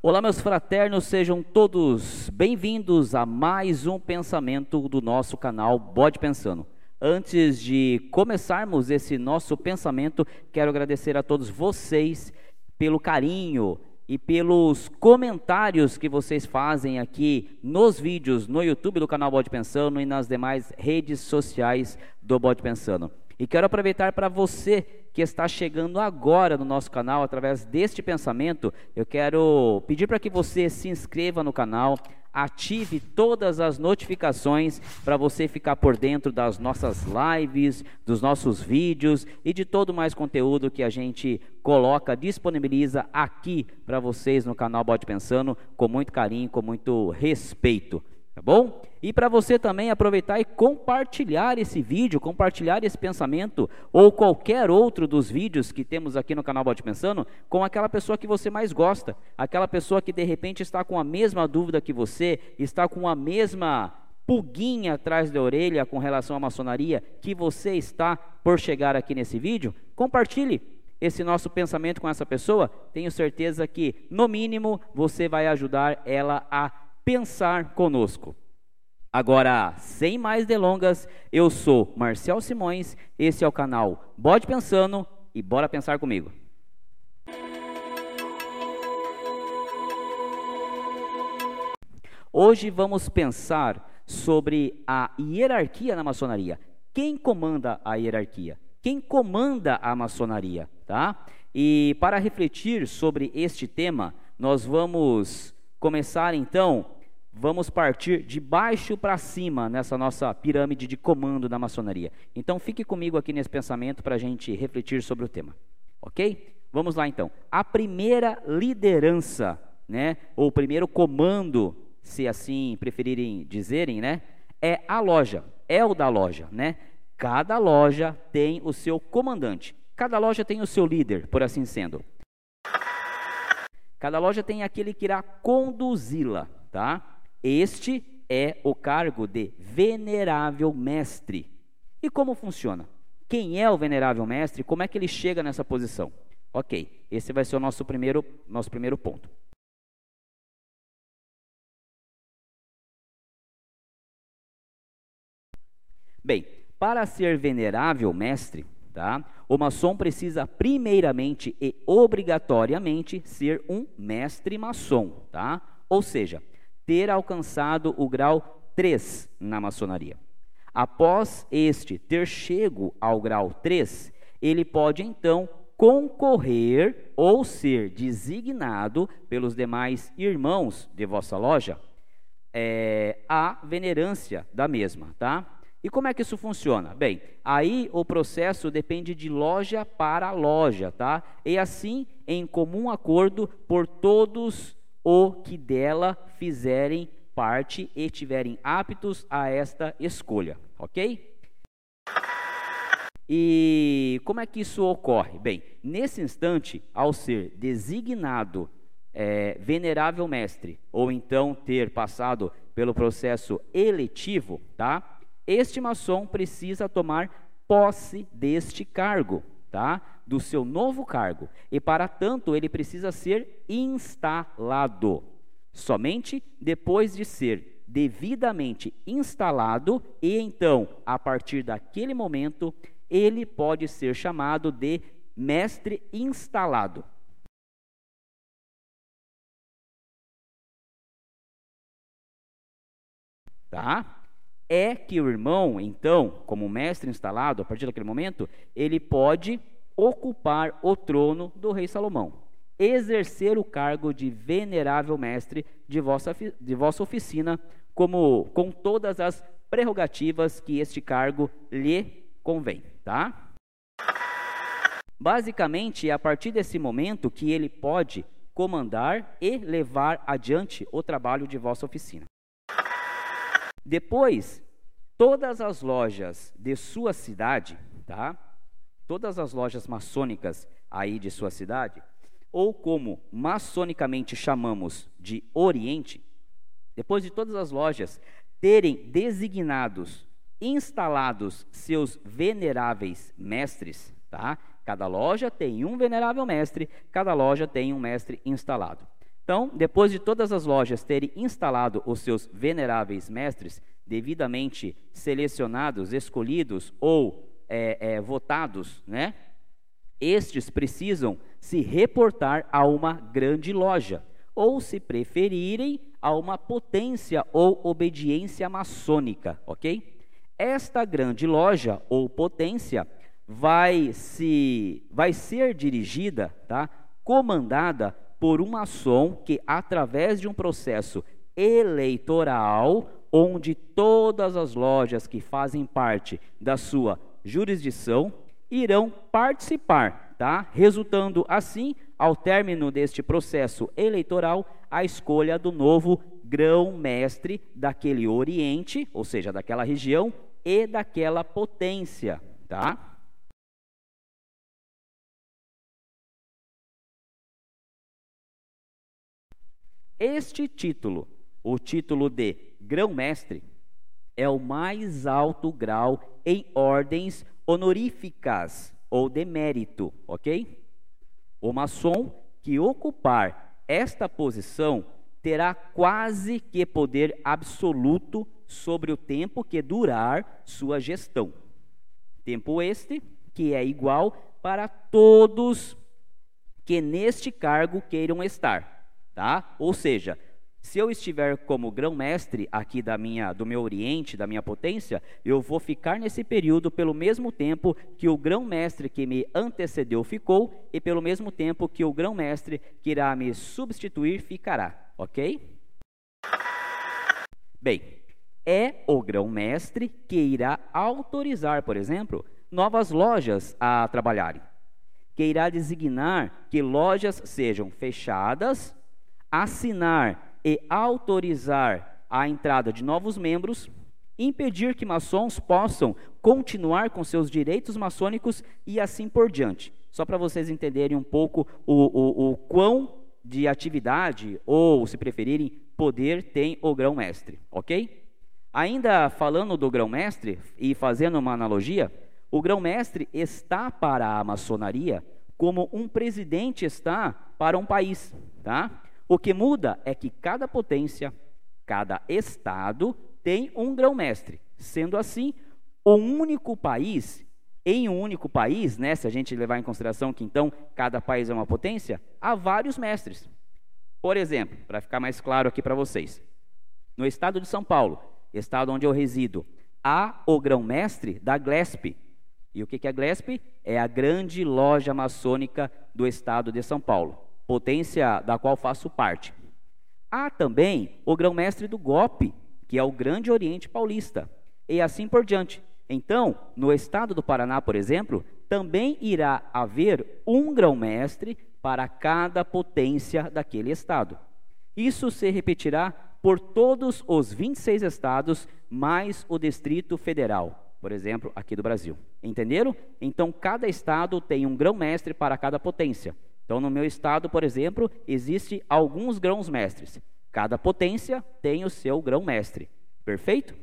Olá, meus fraternos, sejam todos bem-vindos a mais um pensamento do nosso canal Bode Pensando. Antes de começarmos esse nosso pensamento, quero agradecer a todos vocês pelo carinho e pelos comentários que vocês fazem aqui nos vídeos no YouTube do canal Bode Pensando e nas demais redes sociais do Bode Pensando. E quero aproveitar para você que está chegando agora no nosso canal através deste pensamento, eu quero pedir para que você se inscreva no canal, ative todas as notificações para você ficar por dentro das nossas lives, dos nossos vídeos e de todo mais conteúdo que a gente coloca, disponibiliza aqui para vocês no canal Bode Pensando com muito carinho, com muito respeito tá bom? E para você também aproveitar e compartilhar esse vídeo, compartilhar esse pensamento ou qualquer outro dos vídeos que temos aqui no canal Bote Pensando com aquela pessoa que você mais gosta, aquela pessoa que de repente está com a mesma dúvida que você, está com a mesma pulguinha atrás da orelha com relação à maçonaria que você está por chegar aqui nesse vídeo, compartilhe esse nosso pensamento com essa pessoa, tenho certeza que, no mínimo, você vai ajudar ela a pensar conosco. Agora, sem mais delongas, eu sou Marcel Simões, esse é o canal Bode Pensando e bora pensar comigo. Hoje vamos pensar sobre a hierarquia na maçonaria. Quem comanda a hierarquia? Quem comanda a maçonaria, tá? E para refletir sobre este tema, nós vamos começar então vamos partir de baixo para cima nessa nossa pirâmide de comando da maçonaria. Então fique comigo aqui nesse pensamento para a gente refletir sobre o tema, ok? Vamos lá então. A primeira liderança, né, ou o primeiro comando, se assim preferirem dizerem, né, é a loja, é o da loja, né? Cada loja tem o seu comandante, cada loja tem o seu líder, por assim sendo. Cada loja tem aquele que irá conduzi-la, tá? Este é o cargo de venerável mestre. E como funciona? Quem é o venerável mestre? Como é que ele chega nessa posição? Ok, esse vai ser o nosso primeiro, nosso primeiro ponto. Bem, para ser venerável mestre, tá, o maçom precisa primeiramente e obrigatoriamente ser um mestre maçom, tá? Ou seja, ter alcançado o grau 3 na maçonaria. Após este ter chego ao grau 3, ele pode então concorrer ou ser designado pelos demais irmãos de vossa loja é, à venerância da mesma, tá? E como é que isso funciona? Bem, aí o processo depende de loja para loja, tá? E assim, em comum acordo por todos o que dela fizerem parte e tiverem aptos a esta escolha, ok? E como é que isso ocorre? Bem, nesse instante, ao ser designado é, venerável mestre, ou então ter passado pelo processo eletivo, tá? Este maçom precisa tomar posse deste cargo, tá? Do seu novo cargo. E para tanto, ele precisa ser instalado. Somente depois de ser devidamente instalado e então, a partir daquele momento, ele pode ser chamado de mestre instalado. Tá? É que o irmão, então, como mestre instalado, a partir daquele momento, ele pode ocupar o trono do rei Salomão, exercer o cargo de venerável mestre de vossa, de vossa oficina, como com todas as prerrogativas que este cargo lhe convém, tá? Basicamente, é a partir desse momento que ele pode comandar e levar adiante o trabalho de vossa oficina. Depois, todas as lojas de sua cidade, tá? Todas as lojas maçônicas aí de sua cidade, ou como maçonicamente chamamos de Oriente, depois de todas as lojas terem designados, instalados seus veneráveis mestres, tá? Cada loja tem um venerável mestre, cada loja tem um mestre instalado. Então, depois de todas as lojas terem instalado os seus veneráveis mestres, devidamente selecionados, escolhidos ou é, é, votados, né? Estes precisam se reportar a uma grande loja, ou, se preferirem, a uma potência ou obediência maçônica, ok? Esta grande loja ou potência vai se vai ser dirigida, tá? Comandada por um maçom que através de um processo eleitoral onde todas as lojas que fazem parte da sua jurisdição irão participar, tá? Resultando assim, ao término deste processo eleitoral, a escolha do novo grão-mestre daquele Oriente, ou seja, daquela região e daquela potência, tá? Este título, o título de grão-mestre, é o mais alto grau em ordens honoríficas ou de mérito, ok? O maçom que ocupar esta posição terá quase que poder absoluto sobre o tempo que durar sua gestão. Tempo este que é igual para todos que neste cargo queiram estar, tá? Ou seja, se eu estiver como grão-mestre aqui da minha, do meu Oriente, da minha potência, eu vou ficar nesse período pelo mesmo tempo que o grão-mestre que me antecedeu ficou e pelo mesmo tempo que o grão-mestre que irá me substituir ficará, ok? Bem, é o grão-mestre que irá autorizar, por exemplo, novas lojas a trabalharem, que irá designar que lojas sejam fechadas, assinar e autorizar a entrada de novos membros, impedir que maçons possam continuar com seus direitos maçônicos e assim por diante. Só para vocês entenderem um pouco o, o, o quão de atividade, ou se preferirem, poder tem o grão-mestre, ok? Ainda falando do grão-mestre e fazendo uma analogia, o grão-mestre está para a maçonaria como um presidente está para um país, tá? O que muda é que cada potência, cada estado tem um grão-mestre. Sendo assim, um único país, em um único país, né, se a gente levar em consideração que então cada país é uma potência, há vários mestres. Por exemplo, para ficar mais claro aqui para vocês, no estado de São Paulo, estado onde eu resido, há o grão-mestre da GLESP. E o que é a GLESP? É a grande loja maçônica do estado de São Paulo potência da qual faço parte. Há também o grão-mestre do GOP, que é o Grande Oriente Paulista, e assim por diante. Então, no estado do Paraná, por exemplo, também irá haver um grão-mestre para cada potência daquele estado. Isso se repetirá por todos os 26 estados, mais o Distrito Federal, por exemplo, aqui do Brasil. Entenderam? Então, cada estado tem um grão-mestre para cada potência. Então, no meu estado, por exemplo, existe alguns grãos mestres. Cada potência tem o seu grão mestre. Perfeito?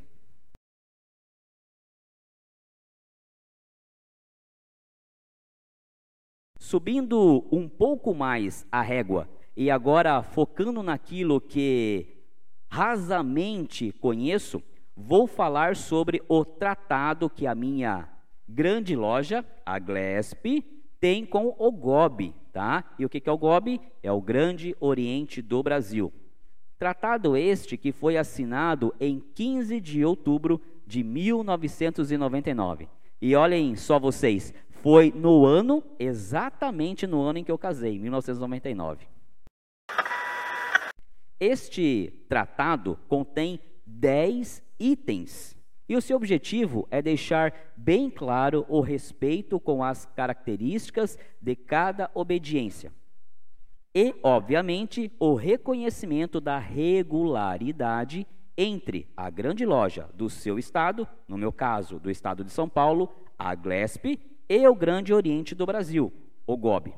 Subindo um pouco mais a régua e agora focando naquilo que rasamente conheço, vou falar sobre o tratado que a minha grande loja, a Glesp, tem com o GOB, tá? E o que é o GOB? É o Grande Oriente do Brasil. Tratado este que foi assinado em 15 de outubro de 1999. E olhem só vocês, foi no ano, exatamente no ano em que eu casei, 1999. Este tratado contém 10 itens e o seu objetivo é deixar bem claro o respeito com as características de cada obediência. E, obviamente, o reconhecimento da regularidade entre a grande loja do seu estado, no meu caso, do estado de São Paulo, a GLESP, e o Grande Oriente do Brasil, o GOB.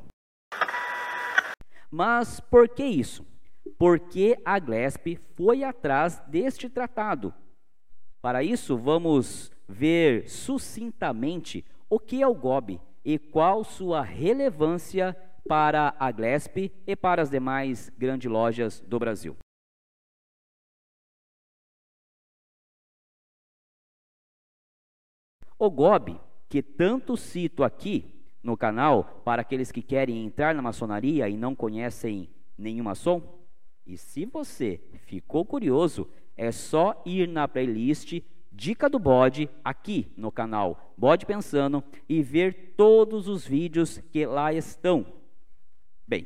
Mas por que isso? Porque a GLESP foi atrás deste tratado para isso, vamos ver sucintamente o que é o GOB e qual sua relevância para a Glesp e para as demais grandes lojas do Brasil. O GOB, que tanto cito aqui no canal para aqueles que querem entrar na maçonaria e não conhecem nenhum maçom, e se você ficou curioso, é só ir na playlist Dica do Bode aqui no canal Bode Pensando e ver todos os vídeos que lá estão. Bem,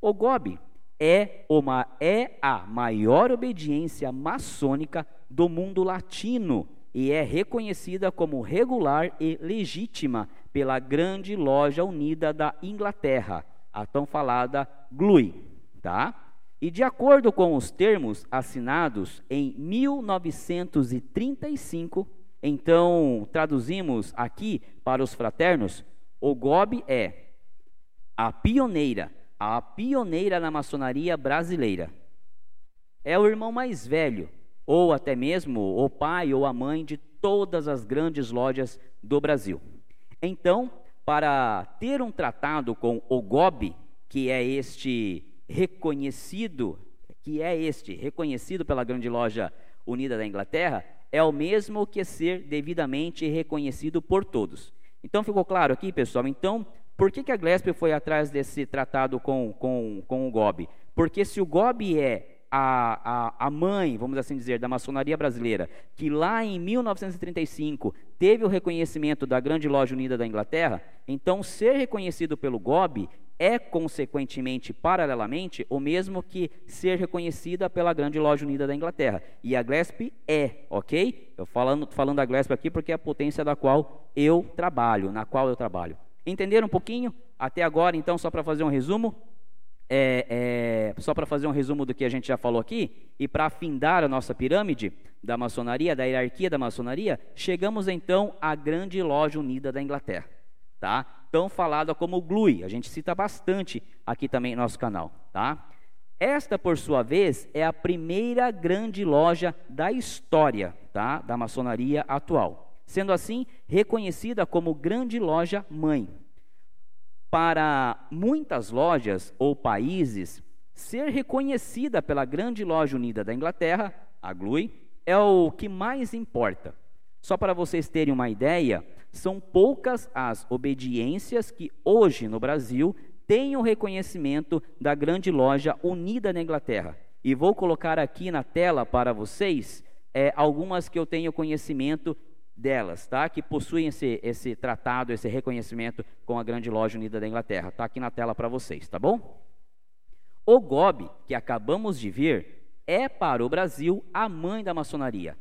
o GOB é, uma, é a maior obediência maçônica do mundo latino e é reconhecida como regular e legítima pela Grande Loja Unida da Inglaterra, a tão falada GLUI, tá? E de acordo com os termos assinados em 1935, então traduzimos aqui para os fraternos, o GOB é a pioneira, a pioneira na maçonaria brasileira. É o irmão mais velho, ou até mesmo o pai ou a mãe de todas as grandes lojas do Brasil. Então, para ter um tratado com o GOB, que é este reconhecido, que é este, reconhecido pela grande loja unida da Inglaterra, é o mesmo que ser devidamente reconhecido por todos. Então ficou claro aqui, pessoal? Então, por que, que a Gillespie foi atrás desse tratado com, com, com o GOB? Porque se o GOB é a, a, a mãe, vamos assim dizer, da maçonaria brasileira, que lá em 1935 teve o reconhecimento da Grande Loja Unida da Inglaterra, então ser reconhecido pelo GOB é, consequentemente, paralelamente, o mesmo que ser reconhecida pela Grande Loja Unida da Inglaterra. E a GLESP é, ok? Eu falando, falando da GLESP aqui porque é a potência da qual eu trabalho, na qual eu trabalho. Entenderam um pouquinho? Até agora, então, só para fazer um resumo, é, é, só para fazer um resumo do que a gente já falou aqui, e para afindar a nossa pirâmide da maçonaria, da hierarquia da maçonaria, chegamos então à grande loja unida da Inglaterra, tá? Tão falada como GLUI, a gente cita bastante aqui também no nosso canal, tá? Esta, por sua vez, é a primeira grande loja da história, tá? Da maçonaria atual, sendo assim reconhecida como grande loja mãe, para muitas lojas ou países, ser reconhecida pela grande loja unida da Inglaterra, a GLUI, é o que mais importa. Só para vocês terem uma ideia, são poucas as obediências que hoje no Brasil têm o reconhecimento da grande loja unida na Inglaterra. E vou colocar aqui na tela para vocês é, algumas que eu tenho conhecimento delas, tá? Que possuem esse, esse tratado, esse reconhecimento com a Grande Loja Unida da Inglaterra. Tá aqui na tela para vocês, tá bom? O GOB, que acabamos de ver, é para o Brasil a mãe da maçonaria.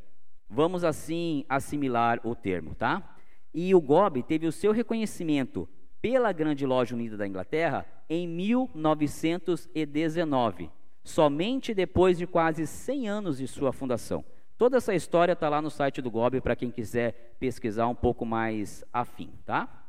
Vamos assim assimilar o termo, tá? E o GOB teve o seu reconhecimento pela Grande Loja Unida da Inglaterra em 1919, somente depois de quase 100 anos de sua fundação. Toda essa história está lá no site do GOB para quem quiser pesquisar um pouco mais afim, tá?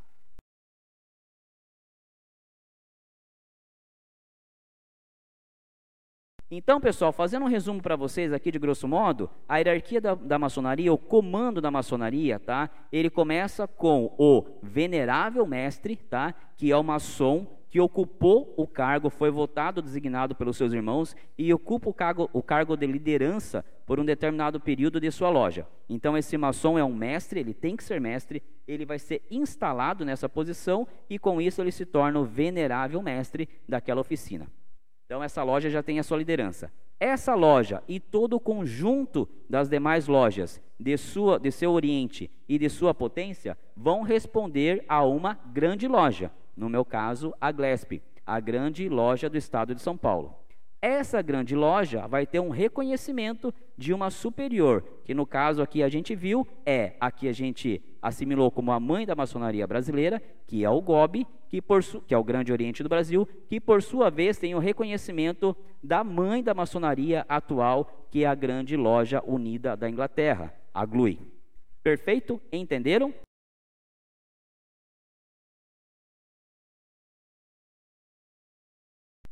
Então, pessoal, fazendo um resumo para vocês aqui de grosso modo, a hierarquia da, da, maçonaria, o comando da maçonaria, tá? Ele começa com o venerável mestre, tá? Que é o maçom que ocupou o cargo, foi votado, designado pelos seus irmãos e ocupa o cargo, o cargo de liderança por um determinado período de sua loja. Então, esse maçom é um mestre, ele tem que ser mestre, ele vai ser instalado nessa posição e, com isso, ele se torna o venerável mestre daquela oficina. Então, essa loja já tem a sua liderança. Essa loja e todo o conjunto das demais lojas de, sua, de seu oriente e de sua potência vão responder a uma grande loja no meu caso, a Glesp, a grande loja do estado de São Paulo. Essa grande loja vai ter um reconhecimento de uma superior, que no caso aqui a gente viu é a que a gente assimilou como a mãe da maçonaria brasileira, que é o GOB, que, por que é o Grande Oriente do Brasil, que por sua vez tem o reconhecimento da mãe da maçonaria atual, que é a Grande Loja Unida da Inglaterra, a GLUI. Perfeito? Entenderam?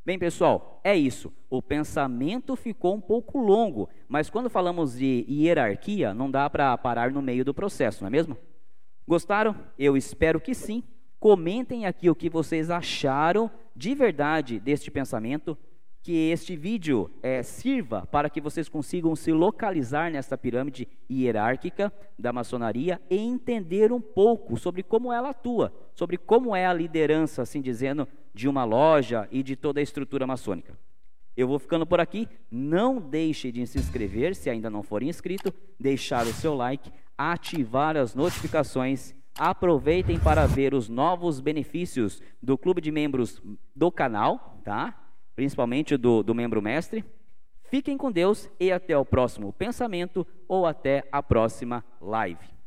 Bem, pessoal, é isso. O pensamento ficou um pouco longo, mas quando falamos de hierarquia, não dá para parar no meio do processo, não é mesmo? Gostaram? Eu espero que sim. Comentem aqui o que vocês acharam de verdade deste pensamento, que este vídeo é, sirva para que vocês consigam se localizar nesta pirâmide hierárquica da maçonaria e entender um pouco sobre como ela atua, sobre como é a liderança, assim dizendo, de uma loja e de toda a estrutura maçônica. Eu vou ficando por aqui. Não deixe de se inscrever se ainda não for inscrito, deixar o seu like, ativar as notificações. Aproveitem para ver os novos benefícios do clube de membros do canal, tá? Principalmente do, do membro mestre. Fiquem com Deus e até o próximo pensamento ou até a próxima live.